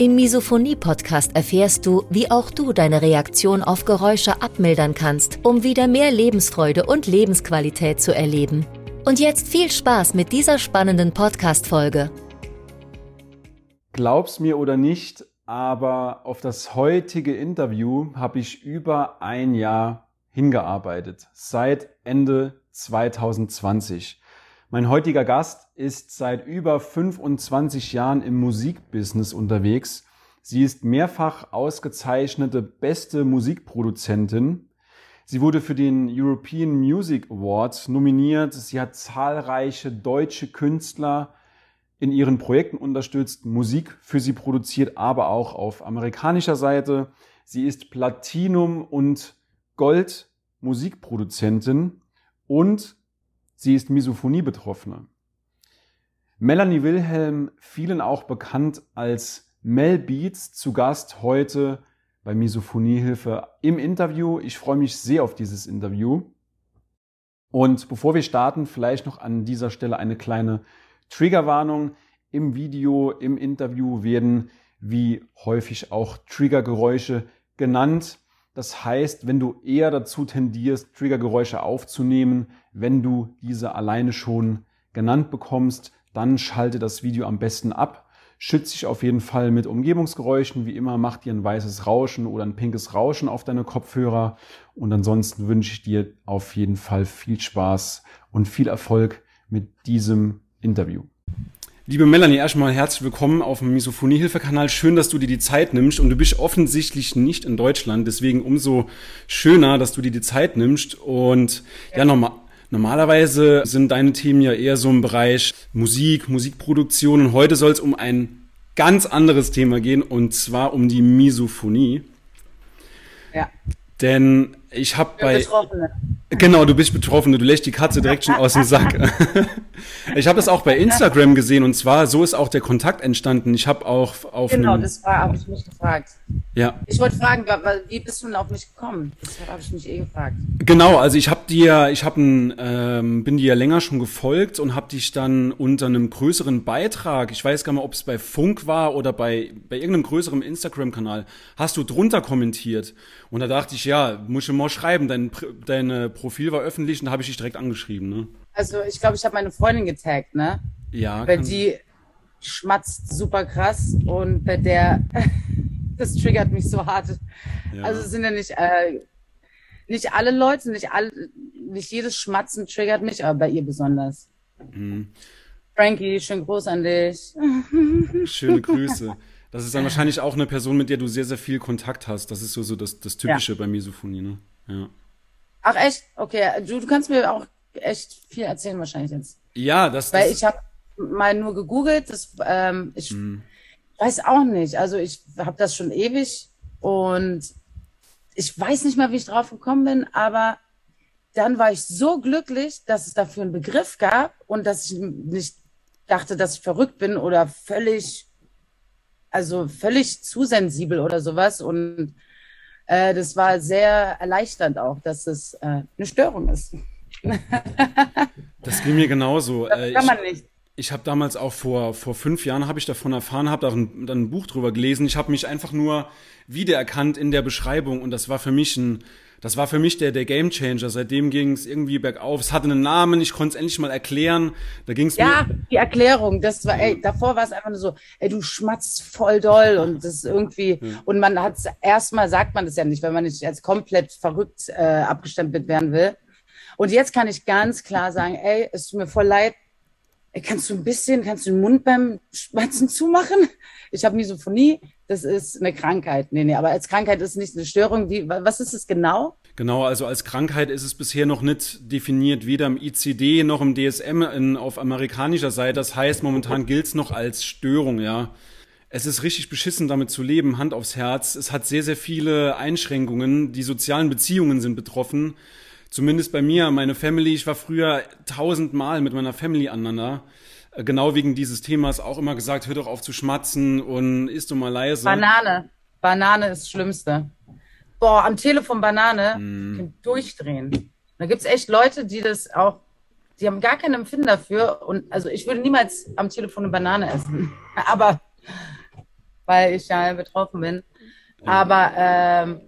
Im Misophonie-Podcast erfährst du, wie auch du deine Reaktion auf Geräusche abmildern kannst, um wieder mehr Lebensfreude und Lebensqualität zu erleben. Und jetzt viel Spaß mit dieser spannenden Podcast-Folge. Glaub's mir oder nicht, aber auf das heutige Interview habe ich über ein Jahr hingearbeitet, seit Ende 2020. Mein heutiger Gast ist seit über 25 Jahren im Musikbusiness unterwegs. Sie ist mehrfach ausgezeichnete beste Musikproduzentin. Sie wurde für den European Music Award nominiert. Sie hat zahlreiche deutsche Künstler in ihren Projekten unterstützt, Musik für sie produziert, aber auch auf amerikanischer Seite. Sie ist Platinum und Gold Musikproduzentin und Sie ist Misophonie-Betroffene. Melanie Wilhelm, vielen auch bekannt als Mel Beats, zu Gast heute bei Misophoniehilfe im Interview. Ich freue mich sehr auf dieses Interview. Und bevor wir starten, vielleicht noch an dieser Stelle eine kleine Triggerwarnung. Im Video, im Interview werden wie häufig auch Triggergeräusche genannt. Das heißt, wenn du eher dazu tendierst, Triggergeräusche aufzunehmen, wenn du diese alleine schon genannt bekommst, dann schalte das Video am besten ab. Schütze dich auf jeden Fall mit Umgebungsgeräuschen. Wie immer, mach dir ein weißes Rauschen oder ein pinkes Rauschen auf deine Kopfhörer. Und ansonsten wünsche ich dir auf jeden Fall viel Spaß und viel Erfolg mit diesem Interview. Liebe Melanie, erstmal herzlich willkommen auf dem Misophoniehilfe-Kanal. Schön, dass du dir die Zeit nimmst und du bist offensichtlich nicht in Deutschland, deswegen umso schöner, dass du dir die Zeit nimmst und ja, ja nochmal. Normalerweise sind deine Themen ja eher so im Bereich Musik, Musikproduktion und heute soll es um ein ganz anderes Thema gehen und zwar um die Misophonie. Ja. Denn ich habe bei Betroffene. Genau, du bist Betroffene, du lässt die Katze direkt schon aus dem Sack. ich habe das auch bei Instagram gesehen und zwar so ist auch der Kontakt entstanden. Ich habe auch auf Genau, das war habe ich mich gefragt. Ja. Ich wollte fragen, wie bist du denn auf mich gekommen? Das habe ich mich eh gefragt. Genau, also ich habe dir ich habe ähm, bin dir ja länger schon gefolgt und habe dich dann unter einem größeren Beitrag, ich weiß gar nicht, ob es bei Funk war oder bei bei irgendeinem größeren Instagram Kanal, hast du drunter kommentiert und da dachte ich, ja, muss ich mal schreiben, dein deine Profil war öffentlich und da habe ich dich direkt angeschrieben, ne? Also ich glaube, ich habe meine Freundin getaggt, ne? Ja. Weil die schmatzt super krass und bei der, das triggert mich so hart. Ja. Also es sind ja nicht, äh, nicht alle Leute, nicht alle, nicht jedes Schmatzen triggert mich, aber bei ihr besonders. Mhm. Frankie, schön groß an dich. Schöne Grüße. Das ist dann wahrscheinlich auch eine Person, mit der du sehr, sehr viel Kontakt hast. Das ist so, so das, das Typische ja. bei Misophonie, ne? Ja. Ach echt? Okay, du, du kannst mir auch echt viel erzählen wahrscheinlich jetzt. Ja, das. Weil das ich habe mal nur gegoogelt. Das, ähm, ich hm. Weiß auch nicht. Also ich habe das schon ewig und ich weiß nicht mehr, wie ich drauf gekommen bin, aber dann war ich so glücklich, dass es dafür einen Begriff gab und dass ich nicht dachte, dass ich verrückt bin oder völlig, also völlig zu sensibel oder sowas und äh, das war sehr erleichternd auch, dass es äh, eine Störung ist. das ging mir genauso. Das äh, kann man nicht. Ich habe damals auch vor, vor fünf Jahren habe ich davon erfahren, habe da ein, dann ein Buch drüber gelesen. Ich habe mich einfach nur wiedererkannt in der Beschreibung und das war für mich ein, das war für mich der, der Game Changer. Seitdem ging es irgendwie bergauf. Es hatte einen Namen, ich konnte es endlich mal erklären. Da ging es Ja, mir die Erklärung, das war, ey, davor war es einfach nur so, ey, du schmatzt voll doll und das ist irgendwie, ja. und man hat erstmal sagt man das ja nicht, wenn man nicht als komplett verrückt äh, abgestempelt werden will. Und jetzt kann ich ganz klar sagen, ey, es tut mir voll leid, kannst du ein bisschen, kannst du den Mund beim Schmatzen zumachen? Ich habe Misophonie, das ist eine Krankheit. Nee, nee, aber als Krankheit ist es nicht eine Störung. Wie, was ist es genau? Genau, also als Krankheit ist es bisher noch nicht definiert, weder im ICD noch im DSM in, auf amerikanischer Seite. Das heißt, momentan gilt es noch als Störung, ja. es ist richtig beschissen, damit zu leben, Hand aufs Herz. Es hat sehr, sehr viele Einschränkungen. Die sozialen Beziehungen sind betroffen. Zumindest bei mir, meine Family. Ich war früher tausendmal mit meiner Family aneinander. Äh, genau wegen dieses Themas auch immer gesagt, hör doch auf zu schmatzen und isst du mal leise. Banane. Banane ist das Schlimmste. Boah, am Telefon Banane, mm. durchdrehen. Da gibt's echt Leute, die das auch, die haben gar kein Empfinden dafür. Und also ich würde niemals am Telefon eine Banane essen. Aber weil ich ja betroffen bin. Aber ähm,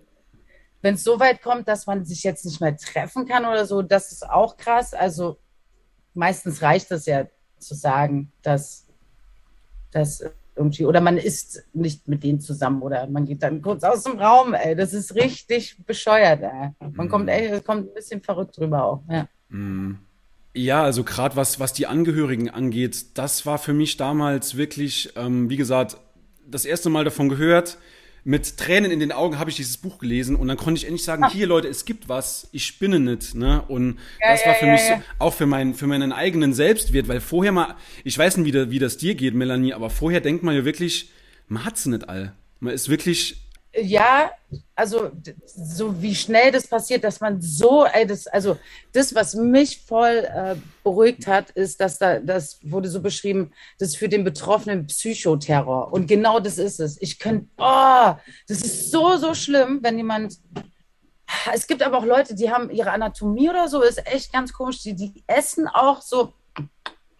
wenn es so weit kommt, dass man sich jetzt nicht mehr treffen kann oder so, das ist auch krass. Also meistens reicht es ja zu sagen, dass das irgendwie, oder man ist nicht mit denen zusammen oder man geht dann kurz aus dem Raum, ey. Das ist richtig bescheuert, ey. Man kommt, ey, kommt ein bisschen verrückt drüber auch, ja. Mm. Ja, also gerade was, was die Angehörigen angeht, das war für mich damals wirklich, ähm, wie gesagt, das erste Mal davon gehört. Mit Tränen in den Augen habe ich dieses Buch gelesen und dann konnte ich endlich sagen, ah. hier Leute, es gibt was, ich spinne nicht, ne? Und ja, das war für ja, mich ja. Auch für meinen für meinen eigenen Selbstwert, weil vorher mal, ich weiß nicht, wie, wie das dir geht, Melanie, aber vorher denkt man ja wirklich, man hat's nicht all. Man ist wirklich ja, also so wie schnell das passiert, dass man so, ey, das, also das, was mich voll äh, beruhigt hat, ist, dass da, das wurde so beschrieben, das ist für den Betroffenen Psychoterror. Und genau das ist es. Ich könnte, oh, das ist so, so schlimm, wenn jemand, es gibt aber auch Leute, die haben ihre Anatomie oder so, ist echt ganz komisch, die, die essen auch so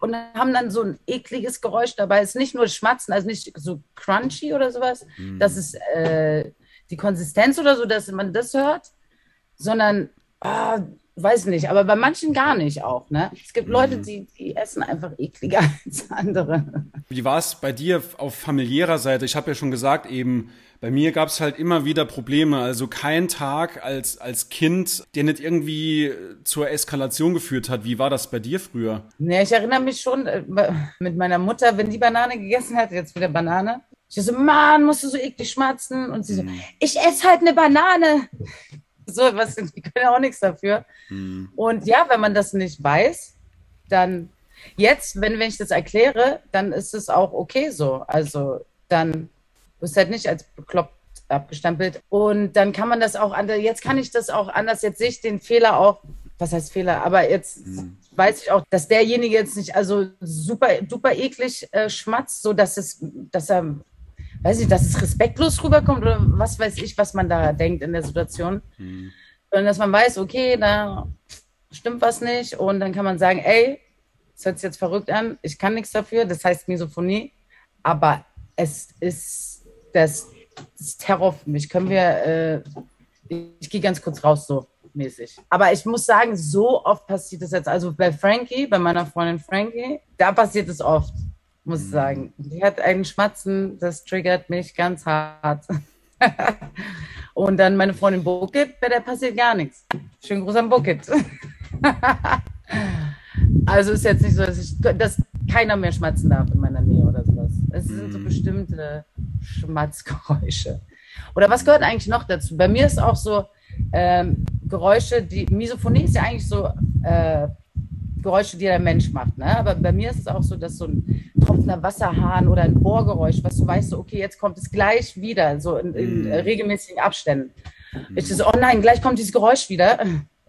und haben dann so ein ekliges Geräusch dabei. Es ist nicht nur Schmatzen, also nicht so crunchy oder sowas, mm. das ist äh, die Konsistenz oder so, dass man das hört, sondern, ah, weiß nicht, aber bei manchen gar nicht auch. Ne? Es gibt Leute, mhm. die, die essen einfach ekliger als andere. Wie war es bei dir auf familiärer Seite? Ich habe ja schon gesagt, eben bei mir gab es halt immer wieder Probleme. Also kein Tag als, als Kind, der nicht irgendwie zur Eskalation geführt hat. Wie war das bei dir früher? Ja, ich erinnere mich schon äh, mit meiner Mutter, wenn die Banane gegessen hat, jetzt wieder Banane. Ich so, Mann, musst du so eklig schmatzen? Und sie so, mhm. ich esse halt eine Banane. So, was, die können auch nichts dafür. Mhm. Und ja, wenn man das nicht weiß, dann jetzt, wenn, wenn ich das erkläre, dann ist es auch okay so. Also dann wirst halt nicht als bekloppt abgestempelt. Und dann kann man das auch anders, jetzt kann ich das auch anders, jetzt sehe ich den Fehler auch, was heißt Fehler, aber jetzt mhm. weiß ich auch, dass derjenige jetzt nicht also super, duper eklig äh, schmatzt, so dass es, dass er, weiß ich, dass es respektlos rüberkommt oder was weiß ich, was man da denkt in der Situation. Mhm. Sondern dass man weiß, okay, da stimmt was nicht und dann kann man sagen, ey, das hört sich jetzt verrückt an, ich kann nichts dafür, das heißt Misophonie, aber es ist das, das Terror für mich. Können wir, äh, ich, gehe ganz kurz raus, so mäßig. Aber ich muss sagen, so oft passiert das jetzt. Also bei Frankie, bei meiner Freundin Frankie, da passiert es oft, muss ich mhm. sagen. Die hat einen Schmatzen, das triggert mich ganz hart. Und dann meine Freundin Bokit, bei der passiert gar nichts. Schönen Gruß an Bokit. also ist jetzt nicht so, dass, ich, dass keiner mehr schmatzen darf in meiner Nähe oder sowas. Es sind so mhm. bestimmte Schmatzgeräusche. Oder was gehört eigentlich noch dazu? Bei mir ist auch so ähm, Geräusche, die Misophonie ist ja eigentlich so äh, Geräusche, die der Mensch macht. Ne? Aber bei mir ist es auch so, dass so ein tropfender Wasserhahn oder ein Bohrgeräusch, was du weißt, so, okay, jetzt kommt es gleich wieder, so in, in mhm. regelmäßigen Abständen. Ich so, oh nein, gleich kommt dieses Geräusch wieder.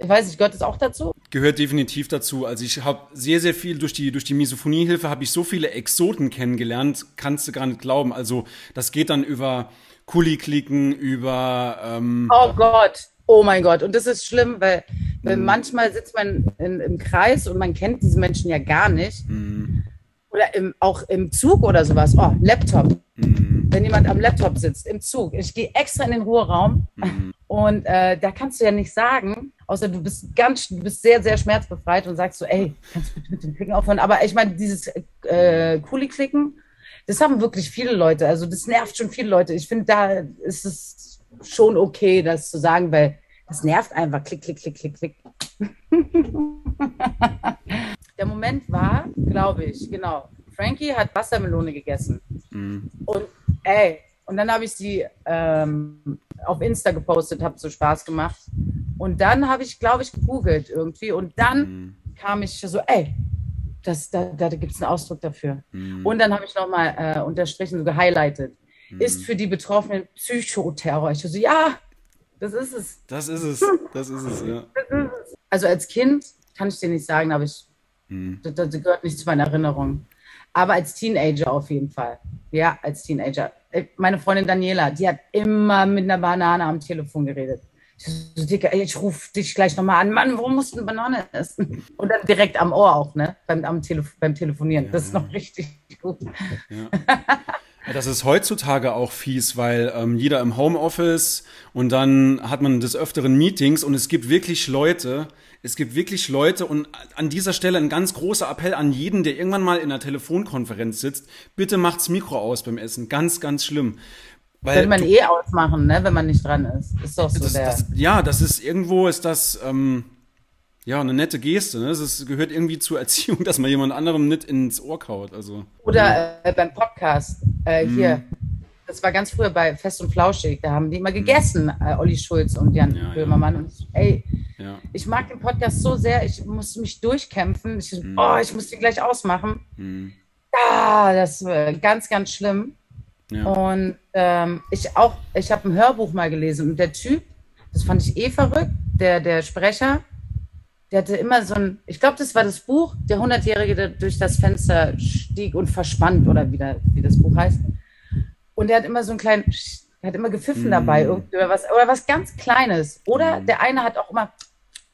Ich weiß nicht, gehört das auch dazu? Gehört definitiv dazu. Also ich habe sehr, sehr viel durch die, durch die Misophoniehilfe habe ich so viele Exoten kennengelernt, kannst du gar nicht glauben. Also das geht dann über Kuli-Klicken, über... Ähm oh Gott, oh mein Gott. Und das ist schlimm, weil, weil mm. manchmal sitzt man in, im Kreis und man kennt diese Menschen ja gar nicht. Mm. Oder im, auch im Zug oder sowas. Oh, Laptop. Mm. Wenn jemand am Laptop sitzt, im Zug. Ich gehe extra in den Ruheraum mhm. und äh, da kannst du ja nicht sagen, außer du bist ganz, du bist sehr, sehr schmerzbefreit und sagst so, ey, kannst du bitte mit dem Klicken aufhören? Aber ich meine, dieses äh, Kuli-Klicken, das haben wirklich viele Leute. Also das nervt schon viele Leute. Ich finde, da ist es schon okay, das zu sagen, weil das nervt einfach. Klick, klick, klick, klick, klick. Der Moment war, glaube ich, genau. Frankie hat Wassermelone gegessen. Mhm. Und ey, und dann habe ich sie ähm, auf Insta gepostet, habe so Spaß gemacht. Und dann habe ich, glaube ich, gegoogelt irgendwie. Und dann mhm. kam ich so, ey, das, da, da gibt es einen Ausdruck dafür. Mhm. Und dann habe ich nochmal äh, unterstrichen, so gehighlightet. Mhm. Ist für die Betroffenen Psychoterror. Ich so, ja, das ist es. Das ist es. Das ist es, ja. Also als Kind kann ich dir nicht sagen, aber ich, mhm. das, das gehört nicht zu meiner Erinnerung. Aber als Teenager auf jeden Fall. Ja, als Teenager. Äh, meine Freundin Daniela, die hat immer mit einer Banane am Telefon geredet. Ich, so, Dicker, ich rufe dich gleich nochmal an. Mann, warum musst du eine Banane essen? Und dann direkt am Ohr auch, ne? Beim, am Telef beim Telefonieren. Ja, das ist noch richtig gut. Ja. Das ist heutzutage auch fies, weil ähm, jeder im Homeoffice und dann hat man des Öfteren Meetings und es gibt wirklich Leute, es gibt wirklich Leute und an dieser Stelle ein ganz großer Appell an jeden, der irgendwann mal in einer Telefonkonferenz sitzt, bitte macht's Mikro aus beim Essen. Ganz, ganz schlimm. Weil Könnte man du, eh ausmachen, ne, wenn man nicht dran ist. Ist doch so das, der. Das, ja, das ist irgendwo ist das ähm, ja eine nette Geste. Ne? Das gehört irgendwie zur Erziehung, dass man jemand anderem nicht ins Ohr kaut. Also oder äh, beim Podcast äh, mhm. hier. Das war ganz früher bei Fest und Flauschig. Da haben die immer gegessen, äh, Olli Schulz und Jan ja, Böhmermann. Ja. Und ey, ja. ich mag den Podcast so sehr. Ich muss mich durchkämpfen. Ich, mhm. Oh, ich muss den gleich ausmachen. Mhm. Ah, das ist ganz, ganz schlimm. Ja. Und ähm, ich auch, ich habe ein Hörbuch mal gelesen und der Typ, das fand ich eh verrückt, der, der Sprecher, der hatte immer so ein, ich glaube, das war das Buch, der Hundertjährige, der durch das Fenster stieg und verspannt oder wie, da, wie das Buch heißt. Und der hat immer so einen kleinen, der hat immer gepfiffen mm. dabei oder was, oder was ganz Kleines. Oder mm. der eine hat auch immer,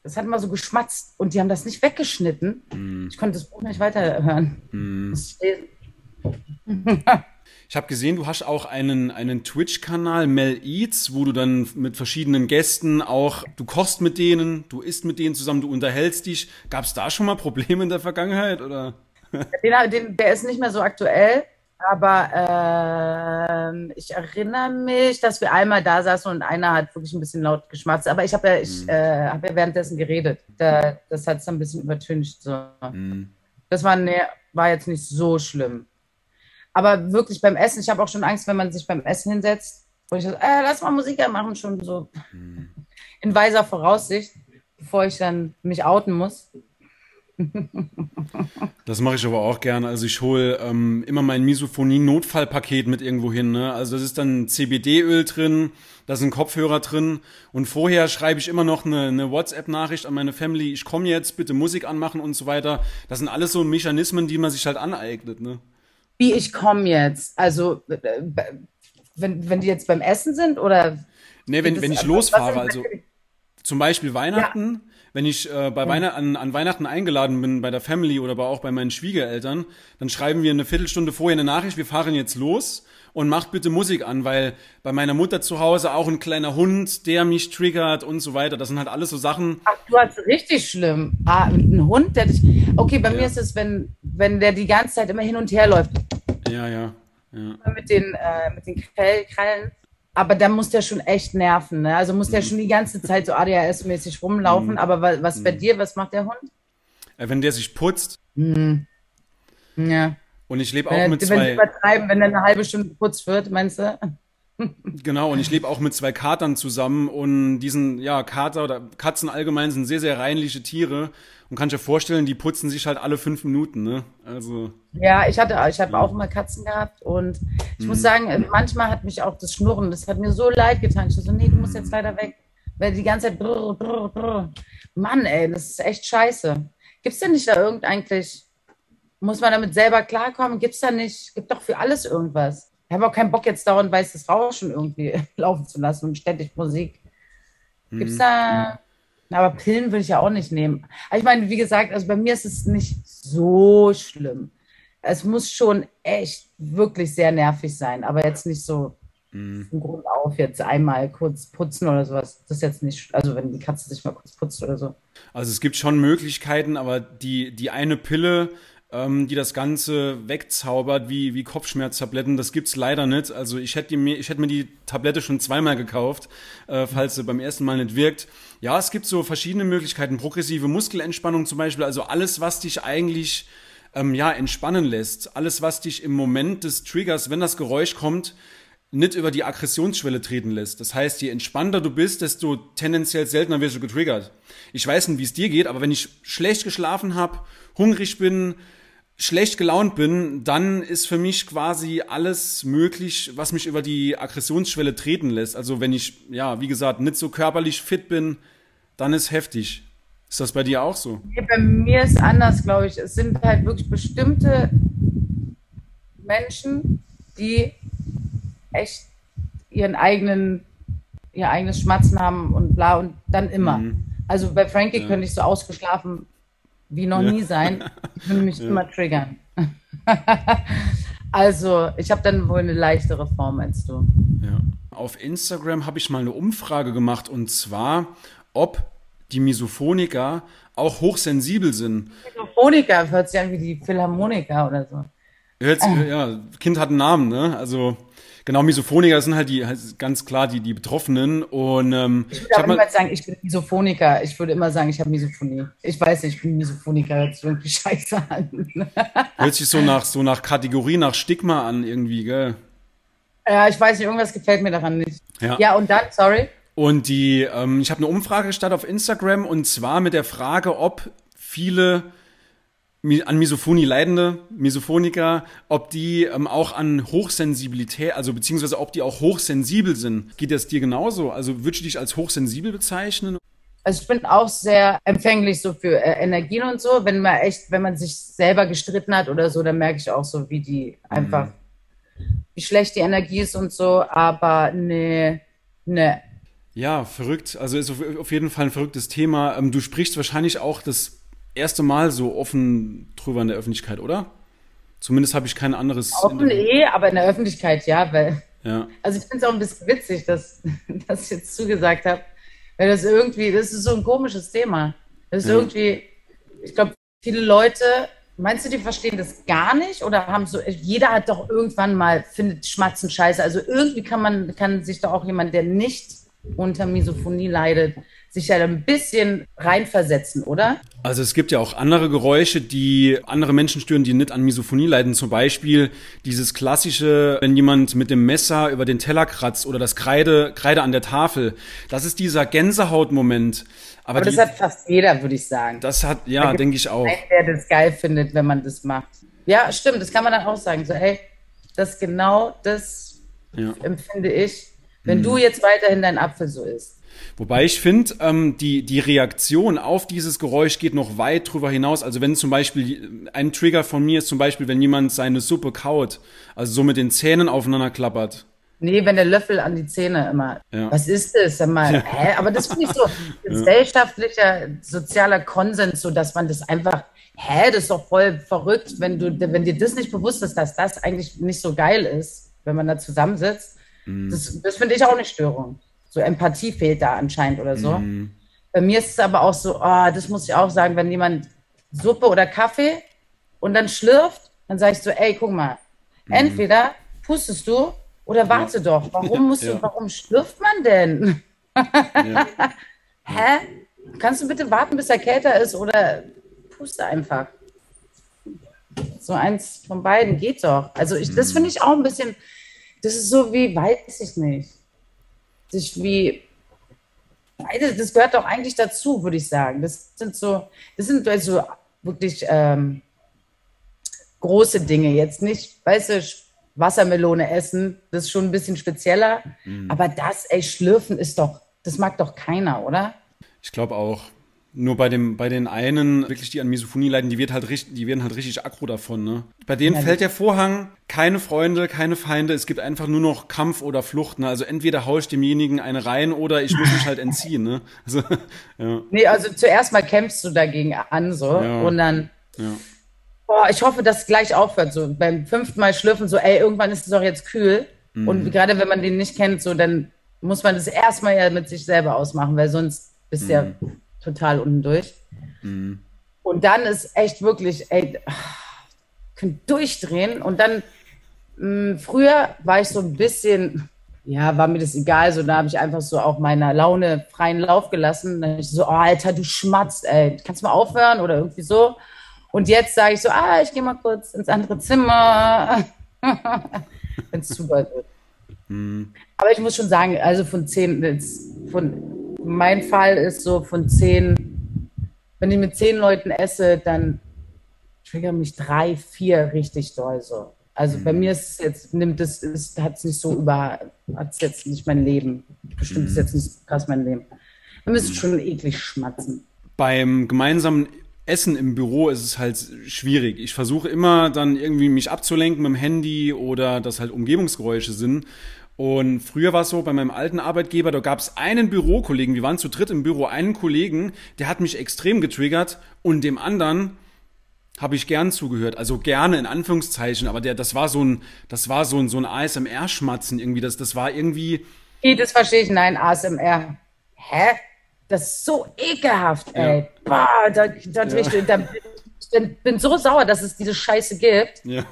das hat immer so geschmatzt und die haben das nicht weggeschnitten. Mm. Ich konnte das Buch nicht weiterhören. Ich habe gesehen, du hast auch einen, einen Twitch-Kanal, Mel Eats, wo du dann mit verschiedenen Gästen auch, du kochst mit denen, du isst mit denen zusammen, du unterhältst dich. Gab es da schon mal Probleme in der Vergangenheit? Oder? Den, den, der ist nicht mehr so aktuell, aber äh, ich erinnere mich, dass wir einmal da saßen und einer hat wirklich ein bisschen laut geschmatzt. Aber ich habe ja, ich, mhm. äh, hab ja währenddessen geredet. Da, das hat es ein bisschen übertüncht. So. Mhm. Das war, ne, war jetzt nicht so schlimm. Aber wirklich beim Essen, ich habe auch schon Angst, wenn man sich beim Essen hinsetzt, wo ich so, äh, lass mal Musik machen, schon so hm. in weiser Voraussicht, bevor ich dann mich outen muss. Das mache ich aber auch gerne. Also ich hole ähm, immer mein Misophonie-Notfallpaket mit irgendwo hin. Ne? Also das ist dann CBD-Öl drin, da sind Kopfhörer drin und vorher schreibe ich immer noch eine, eine WhatsApp-Nachricht an meine Family, ich komme jetzt, bitte Musik anmachen und so weiter. Das sind alles so Mechanismen, die man sich halt aneignet. Ne? Wie ich komme jetzt. Also, äh, wenn, wenn die jetzt beim Essen sind oder. Nee, wenn, wenn ich losfahre, also zum Beispiel Weihnachten, ja. wenn ich äh, bei ja. Weihnachten, an, an, Weihnachten eingeladen bin bei der Family oder auch bei meinen Schwiegereltern, dann schreiben wir eine Viertelstunde vorher eine Nachricht, wir fahren jetzt los und macht bitte Musik an, weil bei meiner Mutter zu Hause auch ein kleiner Hund, der mich triggert und so weiter. Das sind halt alles so Sachen. Ach, du hast richtig schlimm. Ah, ein Hund, der dich. Okay, bei ja. mir ist es, wenn, wenn der die ganze Zeit immer hin und her läuft. Ja, ja. ja. Mit den, äh, mit den Krallen. Aber dann muss der schon echt nerven. Ne? Also muss der mhm. schon die ganze Zeit so ADHS-mäßig rumlaufen. Mhm. Aber was, was bei mhm. dir, was macht der Hund? Äh, wenn der sich putzt. Mhm. Ja. Und ich lebe auch wenn, mit wenn zwei. Wenn übertreiben, wenn dann eine halbe Stunde geputzt wird, meinst du? Genau, und ich lebe auch mit zwei Katern zusammen und diesen, ja, Kater oder Katzen allgemein sind sehr, sehr reinliche Tiere und kannst dir vorstellen, die putzen sich halt alle fünf Minuten, ne? Also. Ja, ich hatte, ich habe auch immer Katzen gehabt und ich mhm. muss sagen, manchmal hat mich auch das Schnurren, das hat mir so leid getan. Ich so, nee, du musst jetzt leider weg. Weil die ganze Zeit brr, brr, brr. Mann, ey, das ist echt scheiße. Gibt's denn nicht da irgend eigentlich, muss man damit selber klarkommen? Gibt's da nicht, gibt doch für alles irgendwas. Ich habe auch keinen Bock, jetzt dauernd weißes Rauschen irgendwie laufen zu lassen und ständig Musik. Gibt's mhm. da, aber Pillen würde ich ja auch nicht nehmen. Aber ich meine, wie gesagt, also bei mir ist es nicht so schlimm. Es muss schon echt wirklich sehr nervig sein, aber jetzt nicht so mhm. Grund auf jetzt einmal kurz putzen oder sowas. Das ist jetzt nicht, also wenn die Katze sich mal kurz putzt oder so. Also es gibt schon Möglichkeiten, aber die, die eine Pille ähm, die das Ganze wegzaubert, wie, wie Kopfschmerztabletten. Das gibt's leider nicht. Also ich hätte mir, ich mir die Tablette schon zweimal gekauft, äh, falls sie beim ersten Mal nicht wirkt. Ja, es gibt so verschiedene Möglichkeiten. Progressive Muskelentspannung zum Beispiel. Also alles, was dich eigentlich ähm, ja, entspannen lässt. Alles, was dich im Moment des Triggers, wenn das Geräusch kommt, nicht über die Aggressionsschwelle treten lässt. Das heißt, je entspannter du bist, desto tendenziell seltener wirst du getriggert. Ich weiß nicht, wie es dir geht, aber wenn ich schlecht geschlafen habe, hungrig bin, schlecht gelaunt bin, dann ist für mich quasi alles möglich, was mich über die Aggressionsschwelle treten lässt. Also wenn ich, ja, wie gesagt, nicht so körperlich fit bin, dann ist heftig. Ist das bei dir auch so? Nee, bei mir ist anders, glaube ich. Es sind halt wirklich bestimmte Menschen, die echt ihren eigenen, ihr eigenes Schmatzen haben und bla und dann immer. Mhm. Also bei Frankie ja. könnte ich so ausgeschlafen wie noch ja. nie sein. Die würden mich ja. immer triggern. also, ich habe dann wohl eine leichtere Form als du. Ja. Auf Instagram habe ich mal eine Umfrage gemacht und zwar, ob die Misophoniker auch hochsensibel sind. Misophoniker hört sich an wie die Philharmoniker oder so. Hört, ja, Kind hat einen Namen, ne? Also Genau, Misophoniker sind halt die halt ganz klar die, die Betroffenen. Und, ähm, ich würde aber niemals sagen, ich bin Misophoniker. Ich würde immer sagen, ich habe Misophonie. Ich weiß nicht, ich bin Misophoniker, hört sich irgendwie scheiße an. hört sich so nach, so nach Kategorie, nach Stigma an irgendwie, gell? Ja, ich weiß nicht, irgendwas gefällt mir daran nicht. Ja, ja und dann, sorry. Und die, ähm, ich habe eine Umfrage gestartet auf Instagram und zwar mit der Frage, ob viele an Misophonie leidende Misophoniker, ob die ähm, auch an Hochsensibilität, also beziehungsweise ob die auch hochsensibel sind. Geht das dir genauso? Also würdest du dich als hochsensibel bezeichnen? Also ich bin auch sehr empfänglich so für äh, Energien und so. Wenn man echt, wenn man sich selber gestritten hat oder so, dann merke ich auch so, wie die einfach, mhm. wie schlecht die Energie ist und so. Aber ne, ne. Ja, verrückt. Also ist auf jeden Fall ein verrücktes Thema. Ähm, du sprichst wahrscheinlich auch das erste Mal so offen drüber in der Öffentlichkeit, oder? Zumindest habe ich kein anderes. Offen eh, aber in der Öffentlichkeit ja, weil. Ja. Also ich finde es auch ein bisschen witzig, dass, dass ich jetzt zugesagt habe, weil das irgendwie, das ist so ein komisches Thema. Das ist ja. irgendwie, ich glaube, viele Leute, meinst du, die verstehen das gar nicht oder haben so, jeder hat doch irgendwann mal, findet Schmatzen scheiße. Also irgendwie kann man, kann sich doch auch jemand, der nicht unter Misophonie leidet, sich ja ein bisschen reinversetzen, oder? Also es gibt ja auch andere Geräusche, die andere Menschen stören, die nicht an Misophonie leiden. Zum Beispiel dieses klassische, wenn jemand mit dem Messer über den Teller kratzt oder das Kreide, Kreide an der Tafel. Das ist dieser Gänsehautmoment. Aber, Aber das die, hat fast jeder, würde ich sagen. Das hat, ja, da denke ich auch. Einen, der das geil findet, wenn man das macht. Ja, stimmt, das kann man dann auch sagen. So, ey, das genau das ja. empfinde ich, wenn mhm. du jetzt weiterhin dein Apfel so isst. Wobei ich finde, ähm, die, die Reaktion auf dieses Geräusch geht noch weit drüber hinaus. Also wenn zum Beispiel, ein Trigger von mir ist zum Beispiel, wenn jemand seine Suppe kaut, also so mit den Zähnen aufeinander klappert. Nee, wenn der Löffel an die Zähne immer. Ja. Was ist das? Sag mal, ja. hä? Aber das finde ich so gesellschaftlicher, sozialer Konsens, so dass man das einfach, hä, das ist doch voll verrückt, wenn du, wenn dir das nicht bewusst ist, dass das eigentlich nicht so geil ist, wenn man da zusammensitzt. Mhm. Das, das finde ich auch eine Störung. So Empathie fehlt da anscheinend oder so. Mhm. Bei mir ist es aber auch so, oh, das muss ich auch sagen, wenn jemand Suppe oder Kaffee und dann schlürft, dann sage ich so, ey, guck mal, mhm. entweder pustest du oder warte ja. doch. Warum musst ja. du, warum schlürft man denn? ja. Hä? Kannst du bitte warten, bis er kälter ist oder puste einfach? So eins von beiden geht doch. Also ich, das mhm. finde ich auch ein bisschen, das ist so wie, weiß ich nicht sich wie, das gehört doch eigentlich dazu, würde ich sagen. Das sind so, das sind also wirklich ähm, große Dinge. Jetzt nicht, weißt du, Wassermelone essen, das ist schon ein bisschen spezieller. Mhm. Aber das, ey, schlürfen ist doch, das mag doch keiner, oder? Ich glaube auch. Nur bei dem, bei den einen, wirklich, die an Misophonie leiden, die wird halt richtig, die werden halt richtig aggro davon, ne? Bei denen ja, fällt der Vorhang, keine Freunde, keine Feinde, es gibt einfach nur noch Kampf oder Flucht, ne? Also entweder haue ich demjenigen eine rein oder ich muss mich halt entziehen, ne? Also, ja. Nee, also zuerst mal kämpfst du dagegen an, so, ja. und dann, ja. boah, ich hoffe, dass es gleich aufhört, so, beim fünften Mal schlürfen, so, ey, irgendwann ist es doch jetzt kühl. Mhm. Und gerade wenn man den nicht kennt, so, dann muss man das erstmal ja mit sich selber ausmachen, weil sonst bist du mhm. ja total unten durch. Mhm. Und dann ist echt wirklich, ey, könnt durchdrehen. Und dann, mh, mm, früher war ich so ein bisschen, ja, war mir das egal, so da habe ich einfach so auch meiner Laune freien Lauf gelassen. Dann ich so, oh, Alter, du schmatzt, ey, kannst du mal aufhören oder irgendwie so. Und jetzt sage ich so, ah, ich gehe mal kurz ins andere Zimmer, wenn es zu weit wird. Mhm. Aber ich muss schon sagen, also von zehn, von mein Fall ist so von zehn, wenn ich mit zehn Leuten esse, dann triggern mich drei, vier richtig doll so. Also bei mir ist es jetzt, nimmt es, hat es nicht so über, hat es jetzt nicht mein Leben. Bestimmt ist jetzt nicht krass mein Leben. Wir müssen schon eklig schmatzen. Beim gemeinsamen Essen im Büro ist es halt schwierig. Ich versuche immer dann irgendwie mich abzulenken mit dem Handy oder dass halt Umgebungsgeräusche sind. Und früher war es so, bei meinem alten Arbeitgeber, da gab es einen Bürokollegen, wir waren zu dritt im Büro, einen Kollegen, der hat mich extrem getriggert und dem anderen habe ich gern zugehört, also gerne in Anführungszeichen, aber der, das war so ein, das war so ein, so ein ASMR-Schmatzen irgendwie, das, das war irgendwie. Nee, das verstehe ich, nein, ASMR. Hä? Das ist so ekelhaft, ey. Ja. Boah, da, da, ja. ich, da, ich bin so sauer, dass es diese Scheiße gibt. Ja.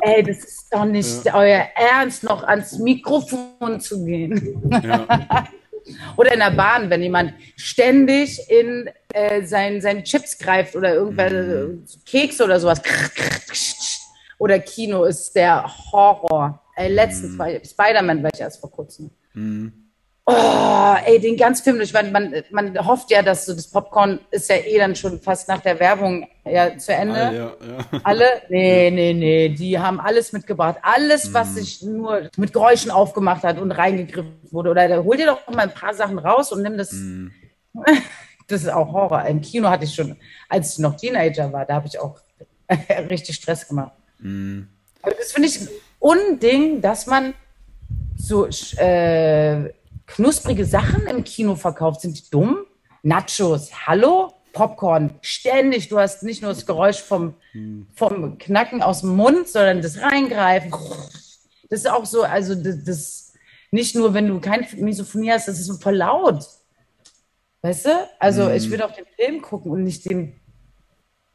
Ey, das ist doch nicht ja. euer Ernst, noch ans Mikrofon zu gehen. Ja. oder in der Bahn, wenn jemand ständig in äh, sein, seine Chips greift oder irgendwelche mhm. Kekse oder sowas. Oder Kino ist der Horror. Ey, letztens mhm. war Spider-Man war ich erst vor kurzem. Mhm. Oh, ey, den ganz Film durch. Man, man, man hofft ja, dass so das Popcorn ist ja eh dann schon fast nach der Werbung ja zu Ende. Alle, ja, ja. Alle? Nee, nee, nee. Die haben alles mitgebracht. Alles, was mm. sich nur mit Geräuschen aufgemacht hat und reingegriffen wurde. Oder hol dir doch mal ein paar Sachen raus und nimm das. Mm. Das ist auch Horror. Im Kino hatte ich schon, als ich noch Teenager war, da habe ich auch richtig Stress gemacht. Mm. Aber das finde ich Unding, dass man so äh, knusprige Sachen im Kino verkauft. Sind die dumm? Nachos, hallo? Popcorn, ständig. Du hast nicht nur das Geräusch vom, vom Knacken aus dem Mund, sondern das Reingreifen. Das ist auch so, also das, das nicht nur, wenn du kein Misophonie hast, das ist so voll laut. Weißt du? Also mhm. ich würde auch den Film gucken und nicht dem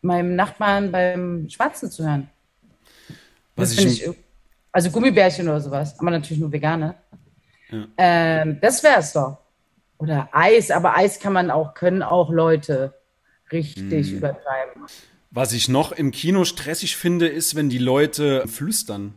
meinem Nachbarn beim Schwarzen zu hören. Was das ich, ich, also Gummibärchen oder sowas, aber natürlich nur Ähm, das wäre es doch. Oder Eis, aber Eis kann man auch, können auch Leute richtig hm. übertreiben. Was ich noch im Kino stressig finde, ist, wenn die Leute flüstern.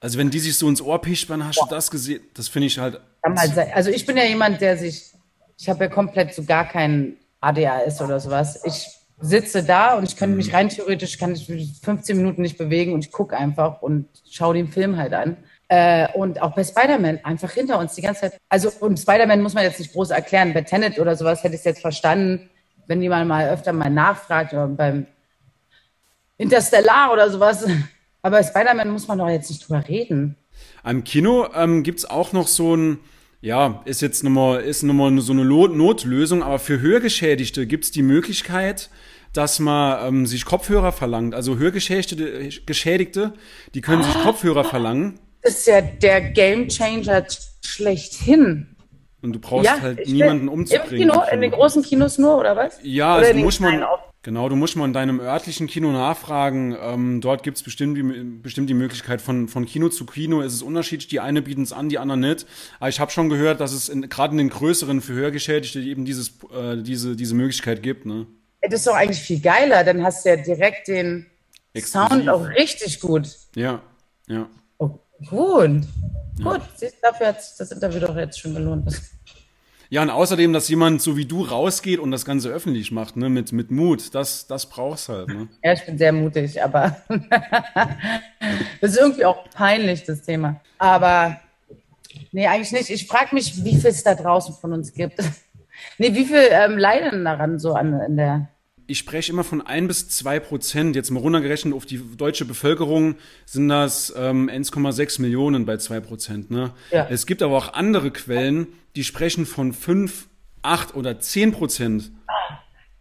Also wenn die sich so ins Ohr pispern, hast du das gesehen? Das finde ich halt. Also ich bin ja jemand, der sich, ich habe ja komplett so gar keinen ADHS oder sowas. Ich sitze da und ich könnte mich hm. rein theoretisch, kann ich 15 Minuten nicht bewegen und ich gucke einfach und schaue den Film halt an. Äh, und auch bei Spider-Man einfach hinter uns die ganze Zeit. Also, und Spider-Man muss man jetzt nicht groß erklären. Bei Tenet oder sowas hätte ich es jetzt verstanden, wenn jemand mal öfter mal nachfragt oder beim Interstellar oder sowas. Aber bei Spider-Man muss man doch jetzt nicht drüber reden. Am Kino ähm, gibt es auch noch so ein, ja, ist jetzt nochmal, ist nochmal so eine Notlösung, aber für Hörgeschädigte gibt es die Möglichkeit, dass man ähm, sich Kopfhörer verlangt. Also Hörgeschädigte, Geschädigte, die können sich Kopfhörer verlangen das ist ja der Gamechanger schlechthin. Und du brauchst ja, halt niemanden umzubringen. Im Kino, in den großen Kinos nur, oder was? Ja, oder also du musst man, genau, du musst mal in deinem örtlichen Kino nachfragen. Ähm, dort gibt es bestimmt die, bestimmt die Möglichkeit von, von Kino zu Kino. Es ist unterschiedlich. Die eine bieten es an, die anderen nicht. Aber ich habe schon gehört, dass es gerade in den größeren für Hörgeschädigte eben dieses, äh, diese, diese Möglichkeit gibt. Ne? Das ist doch eigentlich viel geiler. Dann hast du ja direkt den Exklusiv. Sound auch richtig gut. Ja, ja. Gut. Gut, dafür hat das Interview doch jetzt schon gelohnt. Ja, und außerdem, dass jemand so wie du rausgeht und das Ganze öffentlich macht, ne, mit, mit Mut, das, das brauchst halt, ne? Ja, ich bin sehr mutig, aber das ist irgendwie auch peinlich, das Thema. Aber nee, eigentlich nicht. Ich frage mich, wie viel es da draußen von uns gibt. nee, wie viel ähm, leiden daran so an in der ich spreche immer von ein bis zwei Prozent. Jetzt mal runtergerechnet auf die deutsche Bevölkerung sind das ähm, 1,6 Millionen bei zwei Prozent. Ne? Ja. Es gibt aber auch andere Quellen, die sprechen von fünf, acht oder zehn Prozent.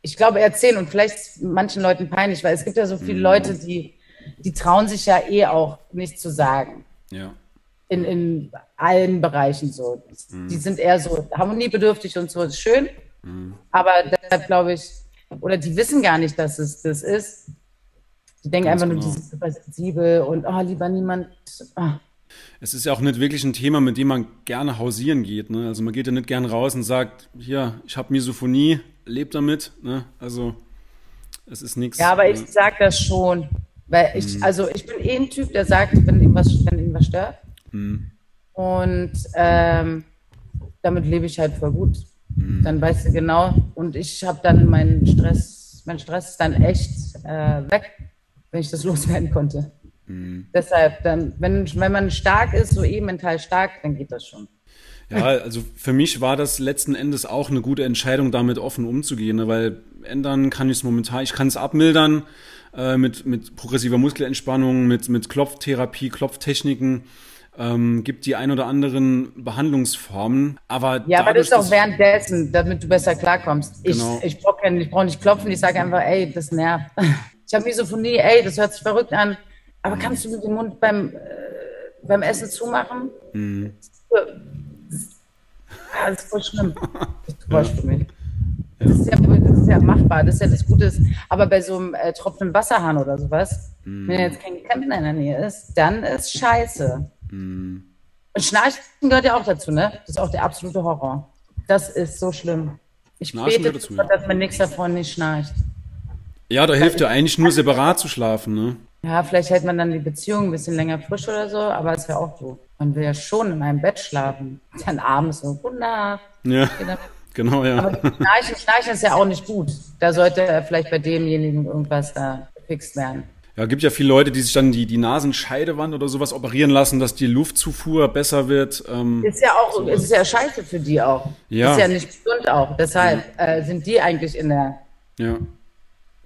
Ich glaube eher zehn und vielleicht manchen Leuten peinlich, weil es gibt ja so viele mhm. Leute, die, die trauen sich ja eh auch nicht zu sagen. Ja. In, in allen Bereichen so. Mhm. Die sind eher so harmoniebedürftig und so, ist schön. Mhm. Aber deshalb glaube ich, oder die wissen gar nicht, dass es das ist. Die denken Ganz einfach genau. nur, die sind super sensibel und oh, lieber niemand. Oh. Es ist ja auch nicht wirklich ein Thema, mit dem man gerne hausieren geht. Ne? Also man geht ja nicht gern raus und sagt, hier, ich habe Misophonie, lebt damit. Ne? Also es ist nichts. Ja, aber äh, ich sage das schon. Weil ich, mhm. also ich bin eh ein Typ, der sagt, wenn ihm was, wenn ihm was stört. Mhm. Und ähm, damit lebe ich halt voll gut. Mhm. Dann weißt du genau. Und ich habe dann meinen Stress, mein Stress ist dann echt äh, weg. wenn ich das loswerden konnte. Mhm. Deshalb, dann, wenn, wenn man stark ist, so eh mental stark, dann geht das schon. Ja, also für mich war das letzten Endes auch eine gute Entscheidung, damit offen umzugehen, ne? weil ändern kann ich es momentan, ich kann es abmildern äh, mit, mit progressiver Muskelentspannung, mit, mit Klopftherapie, Klopftechniken. Ähm, gibt die ein oder anderen Behandlungsformen, aber ja, aber das ist auch währenddessen, damit du besser klarkommst. Genau. Ich, ich brauche ich brauch nicht klopfen, ich sage einfach, ey, das nervt. Ich habe Misophonie, ey, das hört sich verrückt an. Aber mhm. kannst du mit dem Mund beim, äh, beim Essen zumachen? Mhm. Ah, das ist voll schlimm. Das ist voll mich. Das ist, ja, das ist ja machbar, das ist ja das Gute. Aber bei so einem äh, tropfenden Wasserhahn oder sowas, mm. wenn jetzt kein Klempner in der Nähe ist, dann ist scheiße. Mm. Und Schnarchen gehört ja auch dazu, ne? Das ist auch der absolute Horror. Das ist so schlimm. Ich Schnarchen bete, dazu, dass mein nächster Freund nicht schnarcht. Ja, da hilft ja eigentlich nur separat zu schlafen, ne? Ja, vielleicht hält man dann die Beziehung ein bisschen länger frisch oder so, aber ist ja auch so. Man will ja schon in einem Bett schlafen. Dann abends so, Nacht. Ja, genau, ja. Aber Schnarchen, Schnarchen ist ja auch nicht gut. Da sollte vielleicht bei demjenigen irgendwas da gefixt werden. Ja, gibt ja viele Leute, die sich dann die, die Nasenscheidewand oder sowas operieren lassen, dass die Luftzufuhr besser wird. Ähm, ist ja auch, sowas. ist ja scheiße für die auch. Ja. Ist ja nicht gesund auch. Deshalb ja. äh, sind die eigentlich in der ja.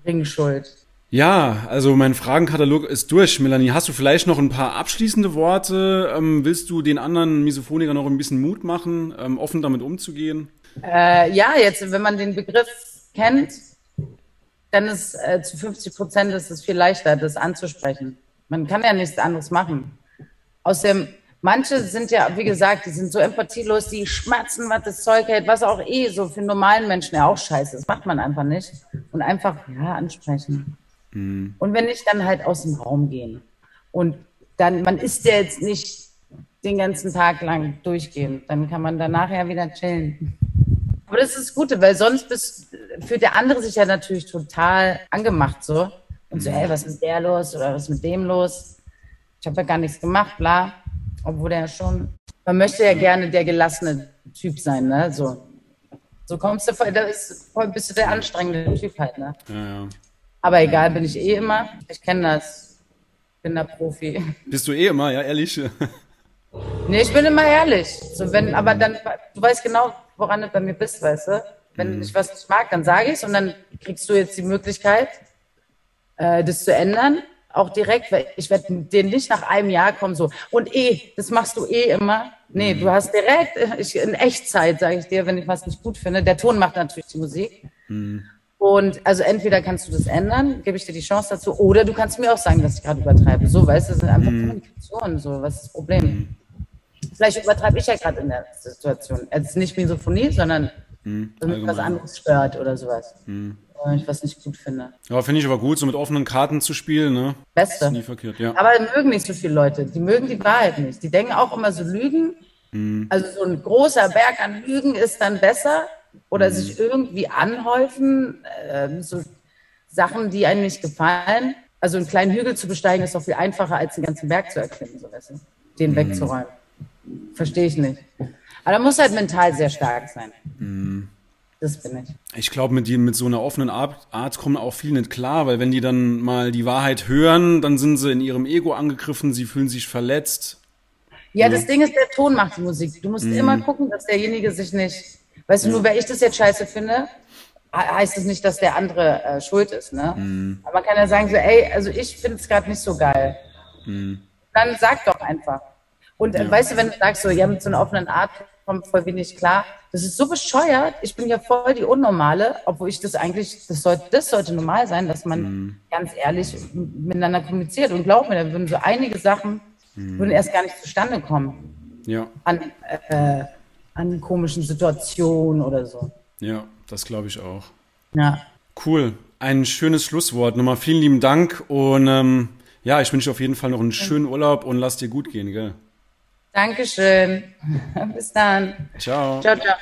Ringschuld. Ja, also mein Fragenkatalog ist durch. Melanie, hast du vielleicht noch ein paar abschließende Worte? Ähm, willst du den anderen Misophonikern noch ein bisschen Mut machen, ähm, offen damit umzugehen? Äh, ja, jetzt, wenn man den Begriff kennt, dann ist äh, zu 50 Prozent ist es viel leichter, das anzusprechen. Man kann ja nichts anderes machen. Außerdem, manche sind ja, wie gesagt, die sind so empathielos, die schmerzen, was das Zeug hält, was auch eh so für normalen Menschen ja auch scheiße ist. Das macht man einfach nicht. Und einfach, ja, ansprechen. Mhm. Und wenn nicht, dann halt aus dem Raum gehen. Und dann, man isst ja jetzt nicht den ganzen Tag lang durchgehend. Dann kann man danach ja wieder chillen. Aber das ist das Gute, weil sonst bist, fühlt der andere sich ja natürlich total angemacht so. Und so, ey, was ist der los oder was ist mit dem los? Ich habe ja gar nichts gemacht, bla. Obwohl der schon, man möchte ja gerne der gelassene Typ sein, ne? So, so kommst du, da ist, bist du der anstrengende Typ halt, ne? Ja, ja. Aber egal, bin ich eh immer. Ich kenne das. Bin da Profi. Bist du eh immer, ja, ehrlich? nee, ich bin immer ehrlich. So, wenn, aber dann, du weißt genau, woran du bei mir bist, weißt du? Wenn mhm. ich was nicht mag, dann sage ich es und dann kriegst du jetzt die Möglichkeit, äh, das zu ändern. Auch direkt, weil ich werde den nicht nach einem Jahr kommen, so, und eh, das machst du eh immer. Nee, mhm. du hast direkt, ich, in Echtzeit, sage ich dir, wenn ich was nicht gut finde. Der Ton macht natürlich die Musik. Mhm. Und also entweder kannst du das ändern, gebe ich dir die Chance dazu, oder du kannst mir auch sagen, dass ich gerade übertreibe. So, weißt du, das sind einfach mhm. Kommunikation, so, was ist das Problem? Mhm. Vielleicht übertreibe ich ja gerade in der Situation. Es ist nicht Misophonie, sondern mhm. damit was anderes stört oder sowas. Mhm. Oder ich was nicht gut finde. Ja, finde ich aber gut, so mit offenen Karten zu spielen, ne? Beste. Ist nie verkehrt, ja. Aber mögen nicht so viele Leute. Die mögen die Wahrheit nicht. Die denken auch immer so Lügen. Mhm. Also so ein großer Berg an Lügen ist dann besser oder mhm. sich irgendwie anhäufen, äh, so Sachen, die einem nicht gefallen. Also einen kleinen Hügel zu besteigen ist doch viel einfacher, als den ganzen Berg zu erklimmen, so weißt du? den mhm. wegzuräumen. Verstehe ich nicht. Aber da muss halt mental sehr stark sein. Mhm. Das bin ich. Ich glaube, mit, mit so einer offenen Art, kommen auch viele nicht klar, weil wenn die dann mal die Wahrheit hören, dann sind sie in ihrem Ego angegriffen, sie fühlen sich verletzt. Ja, ja. das Ding ist, der Ton macht die Musik. Du musst mhm. immer gucken, dass derjenige sich nicht Weißt du, nur weil ich das jetzt scheiße finde, heißt es das nicht, dass der andere äh, schuld ist. Ne? Mhm. Aber man kann ja sagen, so, ey, also ich finde es gerade nicht so geil. Mhm. Dann sag doch einfach. Und äh, ja. weißt du, wenn du sagst, so, ja, mit so einer offenen Art kommt voll wenig klar, das ist so bescheuert. Ich bin ja voll die Unnormale, obwohl ich das eigentlich, das sollte, das sollte normal sein, dass man mhm. ganz ehrlich miteinander kommuniziert. Und glaub mir, da würden so einige Sachen, mhm. würden erst gar nicht zustande kommen. Ja. An, äh, an komischen Situationen oder so. Ja, das glaube ich auch. Ja. Cool. Ein schönes Schlusswort. Nochmal vielen lieben Dank und ähm, ja, ich wünsche dir auf jeden Fall noch einen schönen Urlaub und lass dir gut gehen, gell? Dankeschön. Bis dann. Ciao. Ciao, ciao.